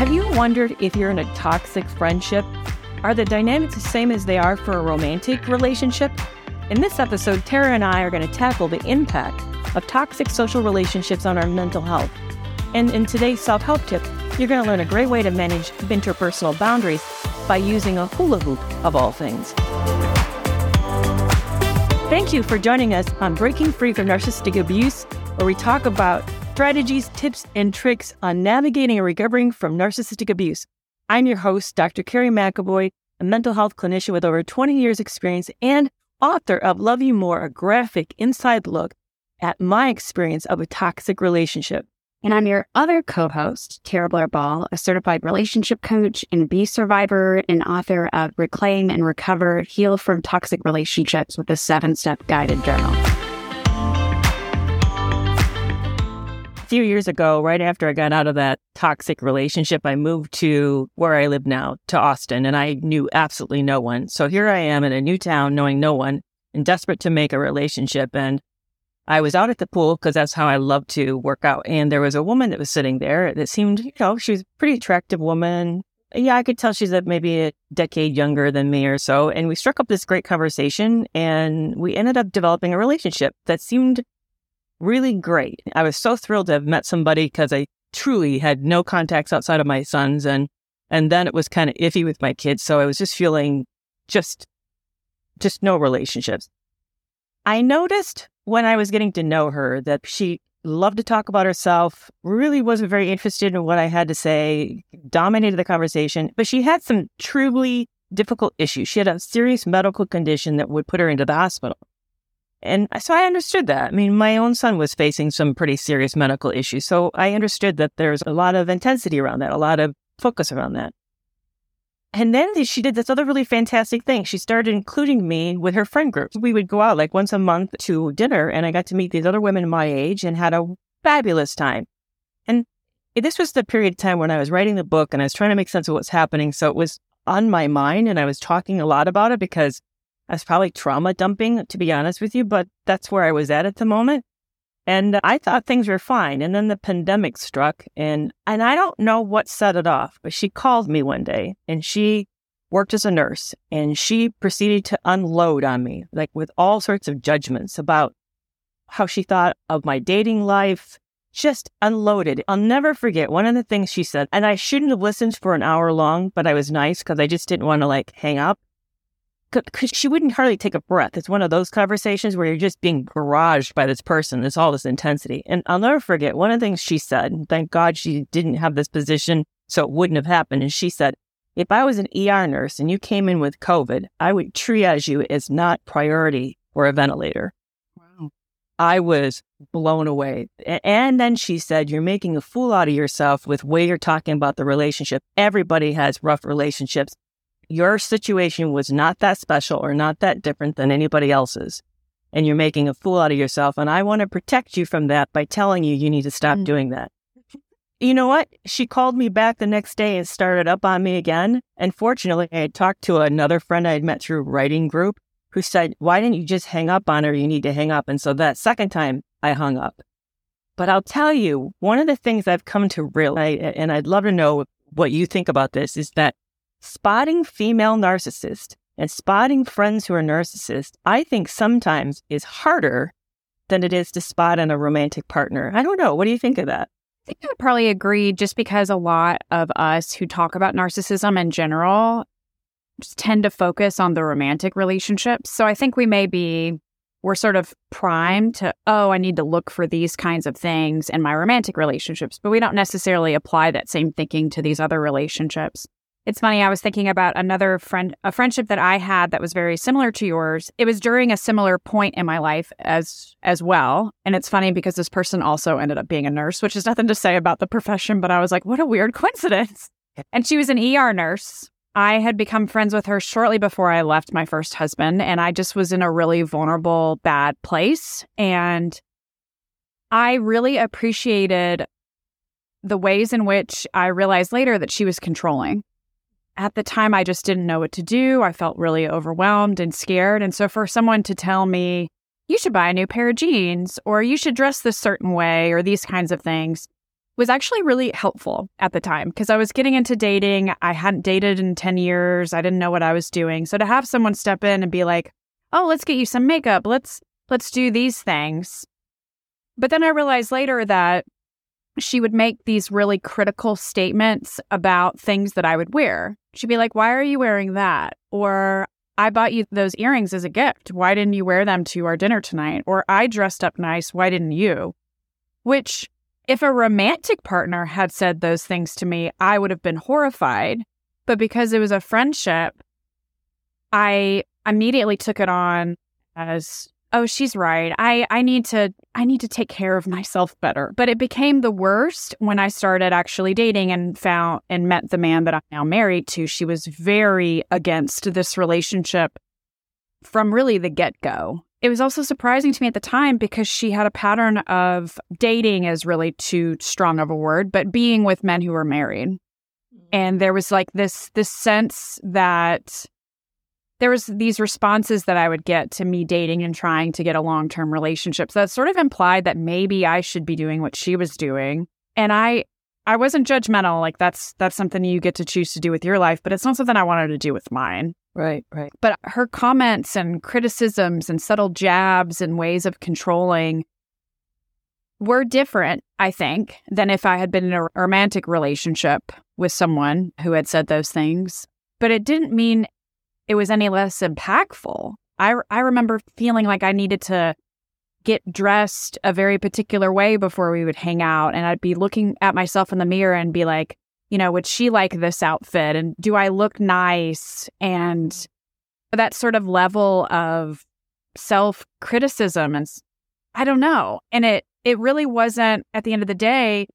Have you wondered if you're in a toxic friendship? Are the dynamics the same as they are for a romantic relationship? In this episode, Tara and I are going to tackle the impact of toxic social relationships on our mental health. And in today's self help tip, you're going to learn a great way to manage interpersonal boundaries by using a hula hoop, of all things. Thank you for joining us on Breaking Free from Narcissistic Abuse, where we talk about strategies, tips, and tricks on navigating and recovering from narcissistic abuse. I'm your host, Dr. Kerry McAvoy, a mental health clinician with over 20 years' experience and author of Love You More, a graphic inside look at my experience of a toxic relationship. And I'm your other co host, Tara Blair Ball, a certified relationship coach and abuse survivor and author of Reclaim and Recover Heal from Toxic Relationships with a seven step guided journal. Few years ago, right after I got out of that toxic relationship, I moved to where I live now, to Austin, and I knew absolutely no one. So here I am in a new town, knowing no one and desperate to make a relationship. And I was out at the pool because that's how I love to work out. And there was a woman that was sitting there that seemed, you know, she was a pretty attractive woman. Yeah, I could tell she's a, maybe a decade younger than me or so. And we struck up this great conversation and we ended up developing a relationship that seemed really great. I was so thrilled to have met somebody because I truly had no contacts outside of my sons. And, and then it was kind of iffy with my kids. So I was just feeling just, just no relationships. I noticed when I was getting to know her that she loved to talk about herself, really wasn't very interested in what I had to say, dominated the conversation, but she had some truly difficult issues. She had a serious medical condition that would put her into the hospital. And so I understood that. I mean, my own son was facing some pretty serious medical issues. So I understood that there's a lot of intensity around that, a lot of focus around that. And then she did this other really fantastic thing. She started including me with her friend group. We would go out like once a month to dinner, and I got to meet these other women my age and had a fabulous time. And this was the period of time when I was writing the book and I was trying to make sense of what's happening. So it was on my mind, and I was talking a lot about it because I was probably trauma dumping, to be honest with you, but that's where I was at at the moment. And I thought things were fine. And then the pandemic struck and, and I don't know what set it off, but she called me one day and she worked as a nurse and she proceeded to unload on me, like with all sorts of judgments about how she thought of my dating life, just unloaded. I'll never forget one of the things she said, and I shouldn't have listened for an hour long, but I was nice because I just didn't want to like hang up because she wouldn't hardly take a breath. It's one of those conversations where you're just being barraged by this person. It's all this intensity. And I'll never forget one of the things she said, thank God she didn't have this position so it wouldn't have happened. And she said, if I was an ER nurse and you came in with COVID, I would triage you as not priority for a ventilator. Wow. I was blown away. And then she said, You're making a fool out of yourself with way you're talking about the relationship. Everybody has rough relationships your situation was not that special or not that different than anybody else's. And you're making a fool out of yourself. And I want to protect you from that by telling you you need to stop mm. doing that. You know what? She called me back the next day and started up on me again. And fortunately, I had talked to another friend I had met through writing group who said, Why didn't you just hang up on her? You need to hang up. And so that second time I hung up. But I'll tell you, one of the things I've come to realize, and I'd love to know what you think about this, is that spotting female narcissists and spotting friends who are narcissists, I think sometimes is harder than it is to spot in a romantic partner. I don't know. What do you think of that? I think I would probably agree just because a lot of us who talk about narcissism in general just tend to focus on the romantic relationships. So I think we may be, we're sort of primed to, oh, I need to look for these kinds of things in my romantic relationships, but we don't necessarily apply that same thinking to these other relationships. It's funny, I was thinking about another friend, a friendship that I had that was very similar to yours. It was during a similar point in my life as as well. And it's funny because this person also ended up being a nurse, which is nothing to say about the profession, but I was like, what a weird coincidence. And she was an ER nurse. I had become friends with her shortly before I left my first husband, and I just was in a really vulnerable, bad place. And I really appreciated the ways in which I realized later that she was controlling at the time, I just didn't know what to do. I felt really overwhelmed and scared. And so, for someone to tell me, you should buy a new pair of jeans, or you should dress this certain way, or these kinds of things, was actually really helpful at the time because I was getting into dating. I hadn't dated in 10 years. I didn't know what I was doing. So to have someone step in and be like, "Oh, let's get you some makeup. Let's let's do these things." But then I realized later that she would make these really critical statements about things that I would wear. She'd be like, "Why are you wearing that?" Or I bought you those earrings as a gift. Why didn't you wear them to our dinner tonight? Or I dressed up nice. Why didn't you? Which if a romantic partner had said those things to me, I would have been horrified. But because it was a friendship, I immediately took it on as, oh, she's right. I, I need to I need to take care of myself better. But it became the worst when I started actually dating and found and met the man that I'm now married to. She was very against this relationship from really the get-go. It was also surprising to me at the time because she had a pattern of dating is really too strong of a word, but being with men who were married. Mm-hmm. And there was like this this sense that there was these responses that I would get to me dating and trying to get a long-term relationship. So that sort of implied that maybe I should be doing what she was doing. And I I wasn't judgmental, like that's that's something you get to choose to do with your life, but it's not something I wanted to do with mine. Right, right. But her comments and criticisms and subtle jabs and ways of controlling were different, I think, than if I had been in a romantic relationship with someone who had said those things. But it didn't mean it was any less impactful. I, I remember feeling like I needed to get dressed a very particular way before we would hang out. And I'd be looking at myself in the mirror and be like, you know, would she like this outfit? And do I look nice? And that sort of level of self criticism. And I don't know. And it, it really wasn't at the end of the day,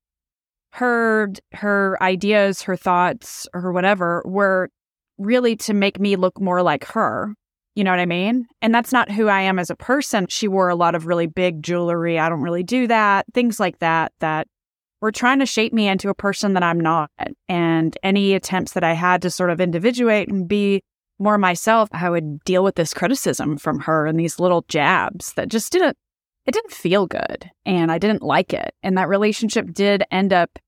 her, her ideas, her thoughts, or whatever were really to make me look more like her. You know what I mean? And that's not who I am as a person. She wore a lot of really big jewelry. I don't really do that. Things like that, that were trying to shape me into a person that I'm not. And any attempts that I had to sort of individuate and be more myself, I would deal with this criticism from her and these little jabs that just didn't, it didn't feel good. And I didn't like it. And that relationship did end up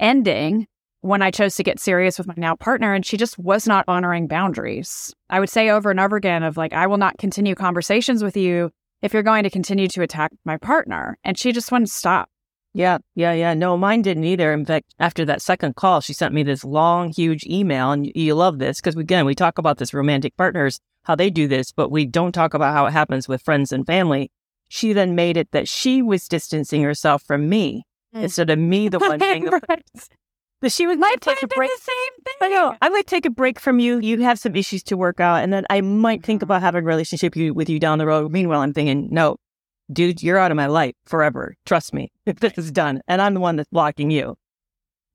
ending when I chose to get serious with my now partner, and she just was not honoring boundaries. I would say over and over again of like, I will not continue conversations with you if you're going to continue to attack my partner. And she just wouldn't stop. Yeah, yeah, yeah. No, mine didn't either. In fact, after that second call, she sent me this long, huge email. And you love this because, again, we talk about this romantic partners, how they do this, but we don't talk about how it happens with friends and family. She then made it that she was distancing herself from me mm. instead of me, the one being the but she was might take a break. The same thing. I know. I might take a break from you. You have some issues to work out, and then I might think mm-hmm. about having a relationship with you down the road. Meanwhile, I'm thinking, no, dude, you're out of my life forever. Trust me, if this is done, and I'm the one that's blocking you.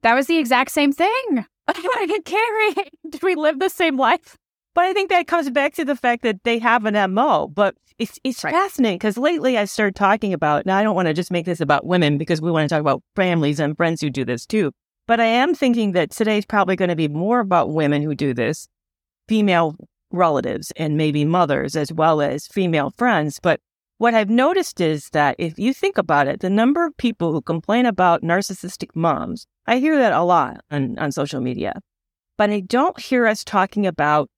That was the exact same thing. I get Kerry. Did we live the same life? But I think that comes back to the fact that they have an MO. But it's it's right. fascinating because lately I started talking about. Now I don't want to just make this about women because we want to talk about families and friends who do this too. But I am thinking that today's probably going to be more about women who do this, female relatives and maybe mothers as well as female friends. But what I've noticed is that if you think about it, the number of people who complain about narcissistic moms, I hear that a lot on, on social media. But I don't hear us talking about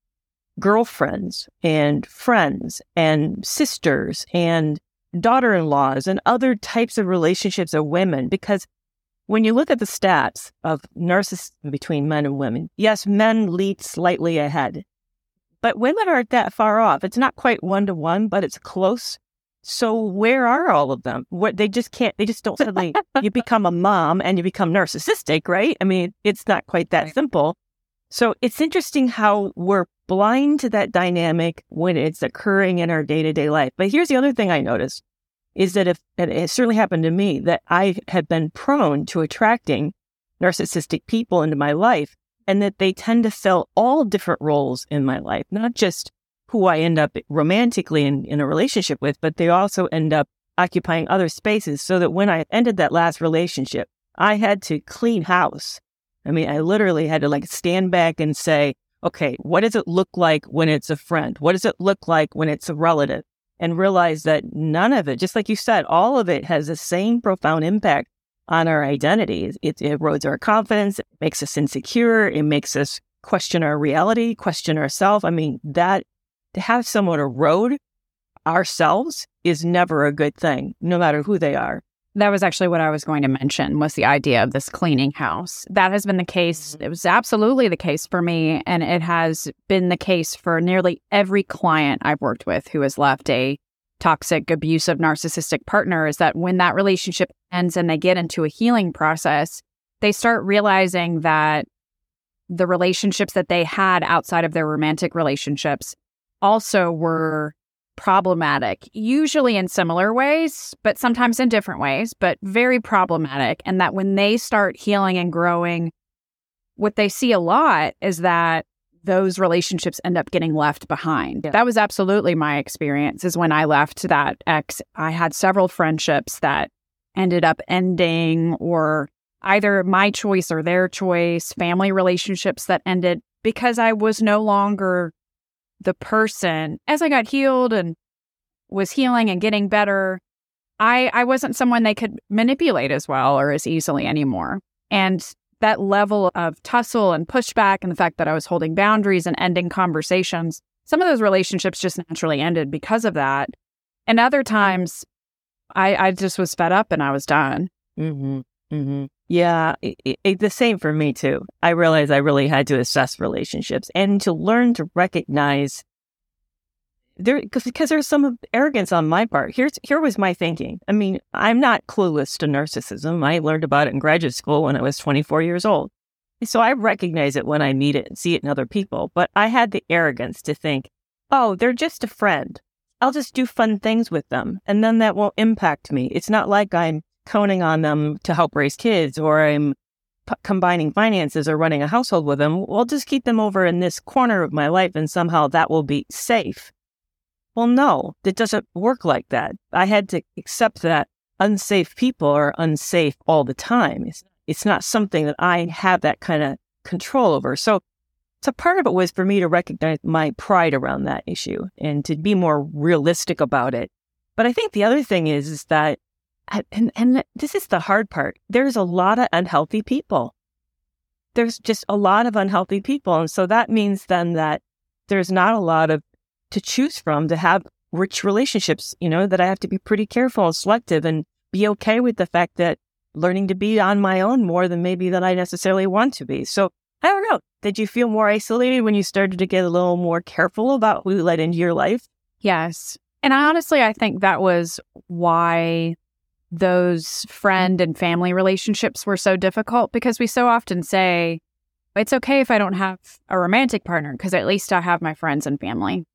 girlfriends and friends and sisters and daughter in laws and other types of relationships of women because when you look at the stats of narcissism between men and women, yes, men lead slightly ahead, but women aren't that far off. It's not quite one to one, but it's close. So where are all of them? What they just can't. They just don't suddenly. you become a mom and you become narcissistic, right? I mean, it's not quite that right. simple. So it's interesting how we're blind to that dynamic when it's occurring in our day to day life. But here's the other thing I noticed is that if, it certainly happened to me, that I have been prone to attracting narcissistic people into my life and that they tend to fill all different roles in my life, not just who I end up romantically in, in a relationship with, but they also end up occupying other spaces so that when I ended that last relationship, I had to clean house. I mean, I literally had to like stand back and say, okay, what does it look like when it's a friend? What does it look like when it's a relative? And realize that none of it, just like you said, all of it has the same profound impact on our identity. It, erodes our confidence, it makes us insecure, it makes us question our reality, question ourselves. I mean, that to have someone erode ourselves is never a good thing, no matter who they are. That was actually what I was going to mention was the idea of this cleaning house. That has been the case. Mm-hmm. It was absolutely the case for me. And it has been the case for nearly every client I've worked with who has left a toxic, abusive, narcissistic partner is that when that relationship ends and they get into a healing process, they start realizing that the relationships that they had outside of their romantic relationships also were problematic, usually in similar ways, but sometimes in different ways, but very problematic. And that when they start healing and growing, what they see a lot is that those relationships end up getting left behind. Yeah. That was absolutely my experience is when I left that ex, I had several friendships that ended up ending or either my choice or their choice, family relationships that ended because I was no longer the person as I got healed and was healing and getting better. I, I wasn't someone they could manipulate as well or as easily anymore. And that level of tussle and pushback and the fact that I was holding boundaries and ending conversations, some of those relationships just naturally ended because of that. And other times, I, I just was fed up and I was done. Mm-hmm. Mm-hmm. Yeah, it, it, the same for me too. I realized I really had to assess relationships and to learn to recognize there because there's some arrogance on my part. Here's here was my thinking. I mean, I'm not clueless to narcissism. I learned about it in graduate school when I was 24 years old. So I recognize it when I meet it and see it in other people. But I had the arrogance to think, oh, they're just a friend. I'll just do fun things with them, and then that won't impact me. It's not like I'm coning on them to help raise kids or I'm p- combining finances or running a household with them. We'll just keep them over in this corner of my life, and somehow that will be safe. Well, no, it doesn't work like that. I had to accept that unsafe people are unsafe all the time. It's, it's not something that I have that kind of control over. So, so part of it was for me to recognize my pride around that issue and to be more realistic about it. But I think the other thing is, is that, and, and this is the hard part. There's a lot of unhealthy people. There's just a lot of unhealthy people. And so that means then that there's not a lot of to choose from to have rich relationships, you know, that I have to be pretty careful and selective and be okay with the fact that learning to be on my own more than maybe that I necessarily want to be. So I don't know. Did you feel more isolated when you started to get a little more careful about who you let into your life? Yes. And I honestly, I think that was why those friend and family relationships were so difficult because we so often say, it's okay if I don't have a romantic partner because at least I have my friends and family.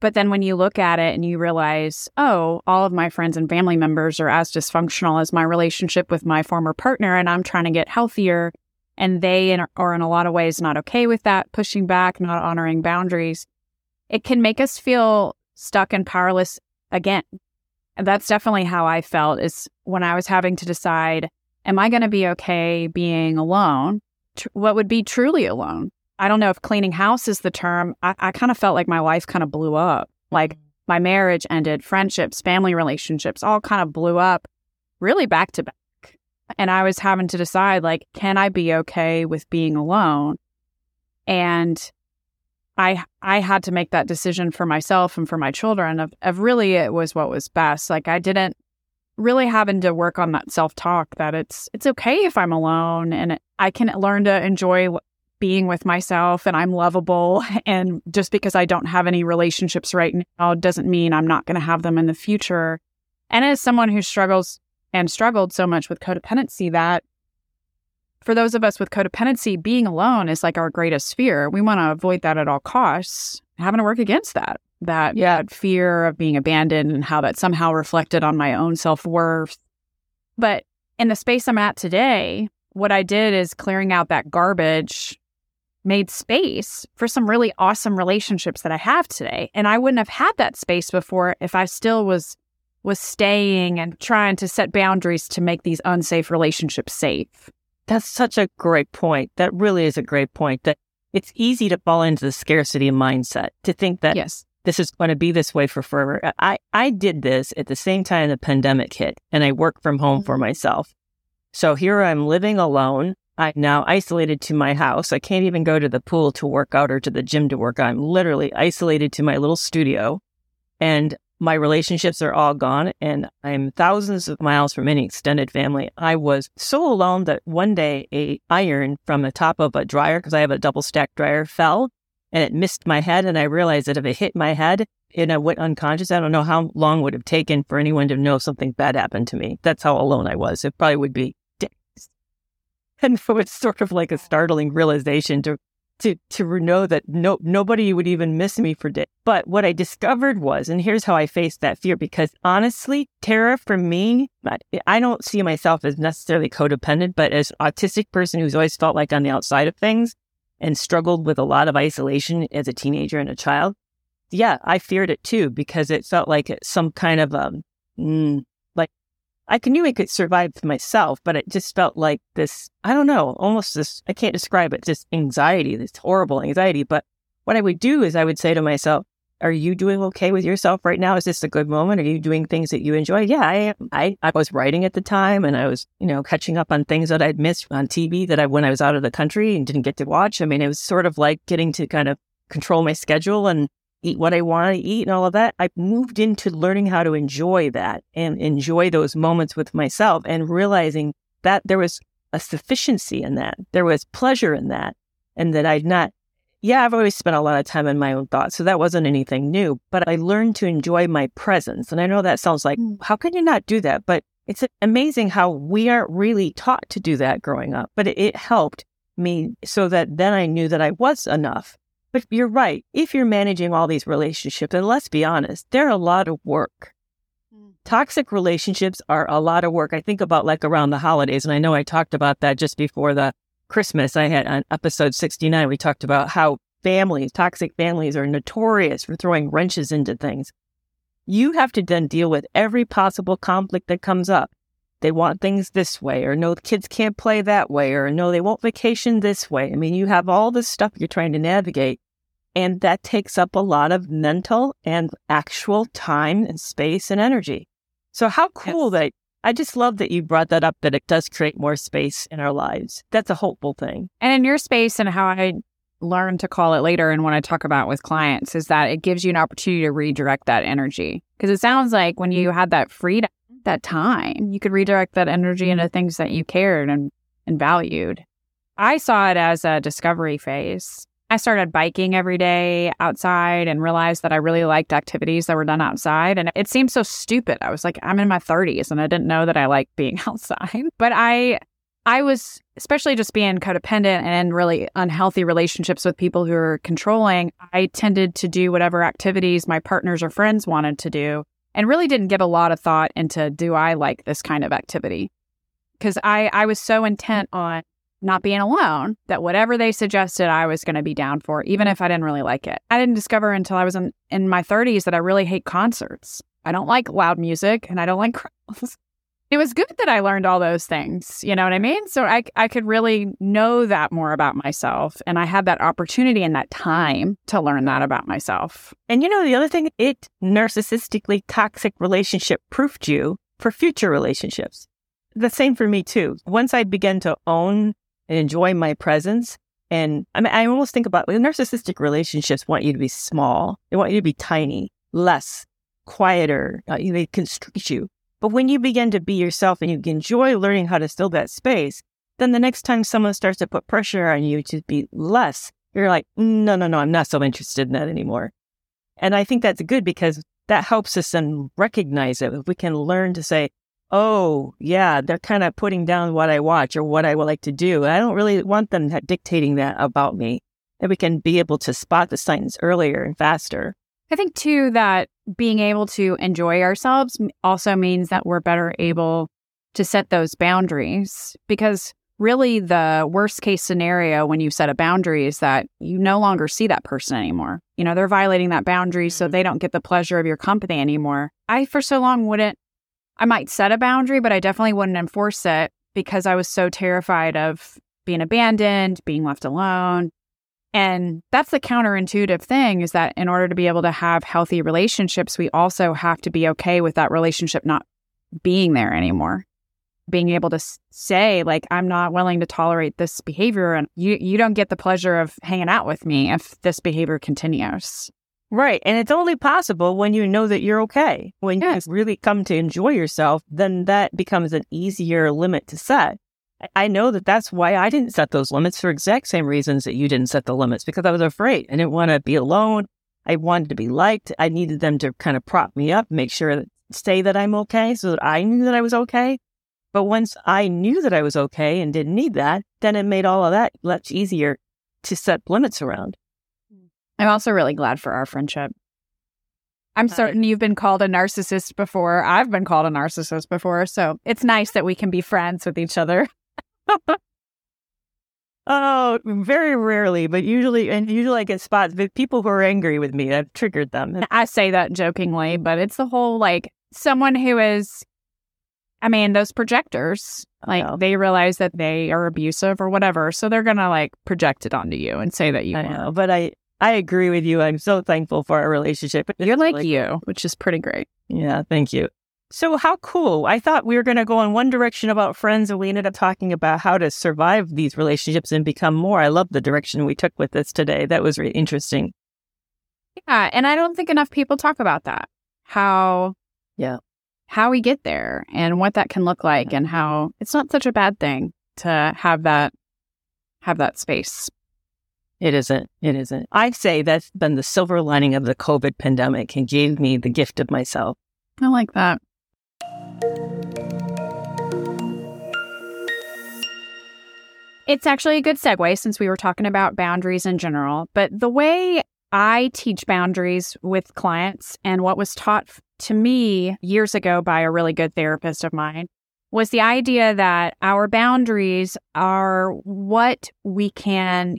But then when you look at it and you realize, oh, all of my friends and family members are as dysfunctional as my relationship with my former partner, and I'm trying to get healthier, and they are in a lot of ways not okay with that, pushing back, not honoring boundaries, it can make us feel stuck and powerless again. And that's definitely how I felt is when I was having to decide, am I going to be okay being alone? Tr- what would be truly alone? I don't know if cleaning house is the term. I, I kind of felt like my life kind of blew up. Like mm-hmm. my marriage ended, friendships, family relationships all kind of blew up really back to back. And I was having to decide, like, can I be okay with being alone? And I I had to make that decision for myself and for my children of, of really it was what was best. Like I didn't really having to work on that self talk that it's it's okay if I'm alone and I can learn to enjoy being with myself and I'm lovable. And just because I don't have any relationships right now doesn't mean I'm not going to have them in the future. And as someone who struggles and struggled so much with codependency, that for those of us with codependency, being alone is like our greatest fear. We want to avoid that at all costs, having to work against that. That, yeah. that fear of being abandoned and how that somehow reflected on my own self worth. But in the space I'm at today, what I did is clearing out that garbage made space for some really awesome relationships that I have today. And I wouldn't have had that space before if I still was was staying and trying to set boundaries to make these unsafe relationships safe. That's such a great point. That really is a great point that it's easy to fall into the scarcity mindset to think that yes. this is going to be this way for forever. I, I did this at the same time the pandemic hit and I worked from home mm-hmm. for myself. So here I'm living alone. I'm now isolated to my house. I can't even go to the pool to work out or to the gym to work out. I'm literally isolated to my little studio and my relationships are all gone and I'm thousands of miles from any extended family. I was so alone that one day a iron from the top of a dryer, because I have a double stack dryer, fell and it missed my head. And I realized that if it hit my head and I went unconscious, I don't know how long it would have taken for anyone to know something bad happened to me. That's how alone I was. It probably would be days. And so it's sort of like a startling realization to to to know that no nobody would even miss me for days. But what I discovered was, and here's how I faced that fear, because honestly, Tara, for me, I don't see myself as necessarily codependent, but as autistic person who's always felt like on the outside of things and struggled with a lot of isolation as a teenager and a child. Yeah, I feared it too because it felt like some kind of um, mm, I knew I could survive myself, but it just felt like this, I don't know, almost this, I can't describe it, just anxiety, this horrible anxiety. But what I would do is I would say to myself, are you doing okay with yourself right now? Is this a good moment? Are you doing things that you enjoy? Yeah, I am. I, I was writing at the time and I was, you know, catching up on things that I'd missed on TV that I, when I was out of the country and didn't get to watch. I mean, it was sort of like getting to kind of control my schedule and eat what I want to eat and all of that. I moved into learning how to enjoy that and enjoy those moments with myself and realizing that there was a sufficiency in that. There was pleasure in that. And that I'd not, yeah, I've always spent a lot of time in my own thoughts. So that wasn't anything new, but I learned to enjoy my presence. And I know that sounds like, mm. how can you not do that? But it's amazing how we aren't really taught to do that growing up, but it helped me so that then I knew that I was enough but you're right. If you're managing all these relationships, and let's be honest, they're a lot of work. Mm. Toxic relationships are a lot of work. I think about like around the holidays, and I know I talked about that just before the Christmas. I had on episode 69, we talked about how families, toxic families are notorious for throwing wrenches into things. You have to then deal with every possible conflict that comes up. They want things this way, or no, the kids can't play that way, or no, they won't vacation this way. I mean, you have all this stuff you're trying to navigate. And that takes up a lot of mental and actual time and space and energy. So how cool yes. that I just love that you brought that up that it does create more space in our lives. That's a hopeful thing. And in your space and how I learn to call it later and when I talk about with clients is that it gives you an opportunity to redirect that energy. Because it sounds like when mm-hmm. you had that freedom, that time, you could redirect that energy into mm-hmm. things that you cared and, and valued. I saw it as a discovery phase. I started biking every day outside and realized that I really liked activities that were done outside. And it seemed so stupid. I was like, I'm in my 30s and I didn't know that I liked being outside. But I I was especially just being codependent and in really unhealthy relationships with people who are controlling. I tended to do whatever activities my partners or friends wanted to do and really didn't give a lot of thought into do I like this kind of activity? Because I, I was so intent on not being alone that whatever they suggested I was going to be down for, even if I didn't really like it. I didn't discover until I was in, in my 30s that I really hate concerts. I don't like loud music and I don't like crowds. It was good that I learned all those things. You know what I mean? So I, I could really know that more about myself. And I had that opportunity and that time to learn that about myself. And you know, the other thing, it narcissistically toxic relationship proofed you for future relationships. The same for me too. Once I began to own and enjoy my presence. And I mean, I almost think about narcissistic relationships want you to be small. They want you to be tiny, less, quieter. Uh, they constrict you. But when you begin to be yourself and you enjoy learning how to fill that space, then the next time someone starts to put pressure on you to be less, you're like, no, no, no, I'm not so interested in that anymore. And I think that's good because that helps us then recognize it. If we can learn to say, oh, yeah, they're kind of putting down what I watch or what I would like to do. I don't really want them dictating that about me. And we can be able to spot the signs earlier and faster. I think, too, that being able to enjoy ourselves also means that we're better able to set those boundaries because really the worst case scenario when you set a boundary is that you no longer see that person anymore. You know, they're violating that boundary so mm-hmm. they don't get the pleasure of your company anymore. I, for so long, wouldn't I might set a boundary, but I definitely wouldn't enforce it because I was so terrified of being abandoned, being left alone. And that's the counterintuitive thing is that in order to be able to have healthy relationships, we also have to be okay with that relationship not being there anymore. being able to say like I'm not willing to tolerate this behavior and you you don't get the pleasure of hanging out with me if this behavior continues. Right. And it's only possible when you know that you're okay. When Yes. you really come to enjoy yourself, then that becomes an easier limit to set. I- know that that's why I didn't set those limits for exact same reasons that you didn't set the limits because I was afraid. I didn't want to be alone. I wanted to be liked. I needed them to kind of prop me up, make sure that say that I'm okay so that I knew that I was okay. But once I knew that I was okay and didn't need that, then it made all of that much easier to set limits around. I'm also really glad for our friendship. I'm certain you've been called a narcissist before. I've been called a narcissist before. So it's nice that we can be friends with each other. Oh, very rarely, but usually, and usually I get spots But people who are angry with me. I've triggered them. I say that jokingly, but it's the whole like someone who is, I mean, those projectors, like know. they realize that they are abusive or whatever. So they're going to like project it onto you and say that you I are. know, but I, I agree with you. I'm so thankful for our relationship. You're It's like you, which is pretty great. Yeah, thank you. So how cool. I thought we were going to go in one direction about friends and we ended up talking about how to survive these relationships and become more. I love the direction we took with this today. That was really interesting. Yeah. And I don't think enough people talk about that. How, Yeah. how we get there and what that can look like and how it's not such a bad thing to have that, have that space. It isn't. It isn't. I say that's been the silver lining of the COVID pandemic and gave me the gift of myself. I like that. It's actually a good segue since we were talking about boundaries in general. But the way I teach boundaries with clients and what was taught to me years ago by a really good therapist of mine was the idea that our boundaries are what we can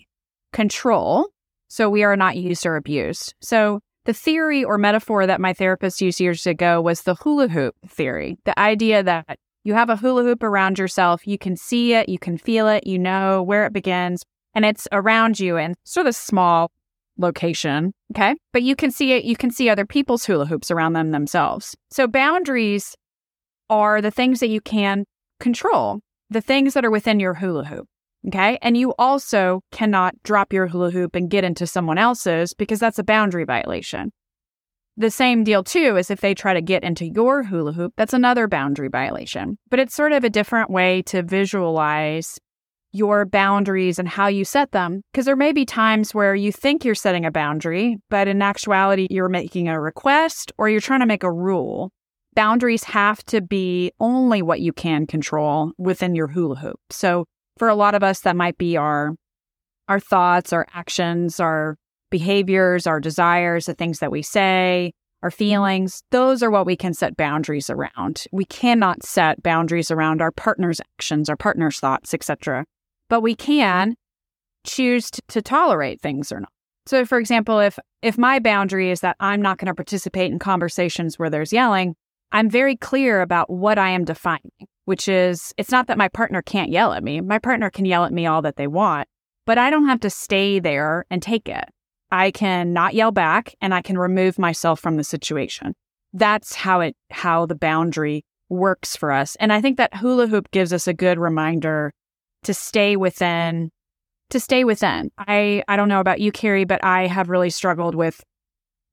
control so we are not used or abused. So the theory or metaphor that my therapist used years ago was the hula hoop theory. The idea that you have a hula hoop around yourself, you can see it, you can feel it, you know where it begins, and it's around you in sort of a small location. Okay. But you can see it, you can see other people's hula hoops around them themselves. So boundaries are the things that you can control, the things that are within your hula hoop. Okay. And you also cannot drop your hula hoop and get into someone else's because that's a boundary violation. The same deal, too, is if they try to get into your hula hoop, that's another boundary violation. But it's sort of a different way to visualize your boundaries and how you set them. Because there may be times where you think you're setting a boundary, but in actuality, you're making a request or you're trying to make a rule. Boundaries have to be only what you can control within your hula hoop. So for a lot of us, that might be our our thoughts, our actions, our behaviors, our desires, the things that we say, our feelings. Those are what we can set boundaries around. We cannot set boundaries around our partner's actions, our partner's thoughts, etc. But we can choose to tolerate things or not. So for example, if if my boundary is that I'm not going to participate in conversations where there's yelling, I'm very clear about what I am defining, which is it's not that my partner can't yell at me. My partner can yell at me all that they want, but I don't have to stay there and take it. I can not yell back and I can remove myself from the situation. That's how it how the boundary works for us. And I think that hula hoop gives us a good reminder to stay within to stay within. I I don't know about you Kerry, but I have really struggled with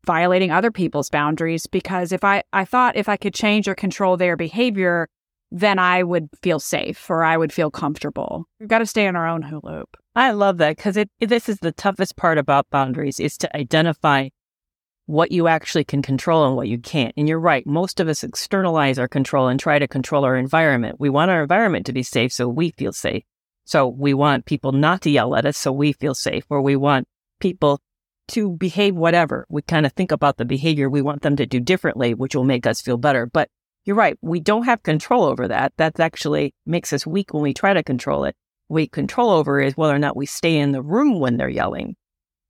violating other people's boundaries because if I I thought if I could change or control their behavior, then I would feel safe or I would feel comfortable. We've got to stay in our own hoop. I love that because it, this is the toughest part about boundaries is to identify what you actually can control and what you can't. And you're right. Most of us externalize our control and try to control our environment. We want our environment to be safe so we feel safe. So we want people not to yell at us so we feel safe, or we want people to behave whatever. We kind of think about the behavior we want them to do differently, which will make us feel better. But you're right. We don't have control over that. That actually makes us weak when we try to control it. We control over is whether or not we stay in the room when they're yelling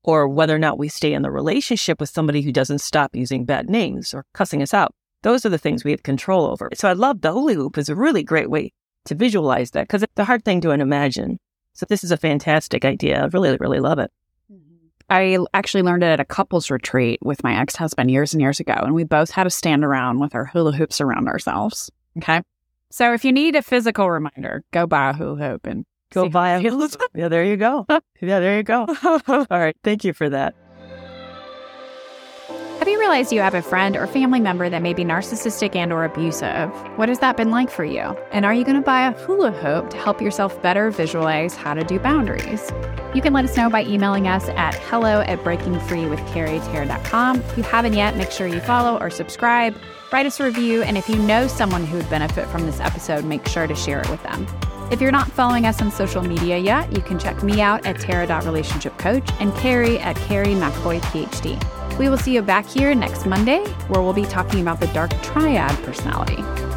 or whether or not we stay in the relationship with somebody who doesn't stop using bad names or cussing us out. Those are the things we have control over. So I love the hula hoop is a really great way to visualize that because it's a hard thing to imagine. So this is a fantastic idea. I really, really love it. I actually learned it at a couples retreat with my ex husband years and years ago. And we both had to stand around with our hula hoops around ourselves. Okay. So if you need a physical reminder, go buy a hula hoop and Go buy a hula hoop. Yeah, there you go. Yeah, there you go. All right. Thank you for that. Have you realized you have a friend or family member that may be narcissistic and or abusive? What has that been like for you? And are you going to buy a hula hoop to help yourself better visualize how to do boundaries? You can let us know by emailing us at hello at breakingfreewithcarrieterra.com. If you haven't yet, make sure you follow or subscribe, write us a review, and if you know someone who would benefit from this episode, make sure to share it with them. If you're not following us on social media yet, you can check me out at Tara.relationshipcoach and Kerry at Kerry McAvoy PhD. We will see you back here next Monday, where we'll be talking about the dark triad personality.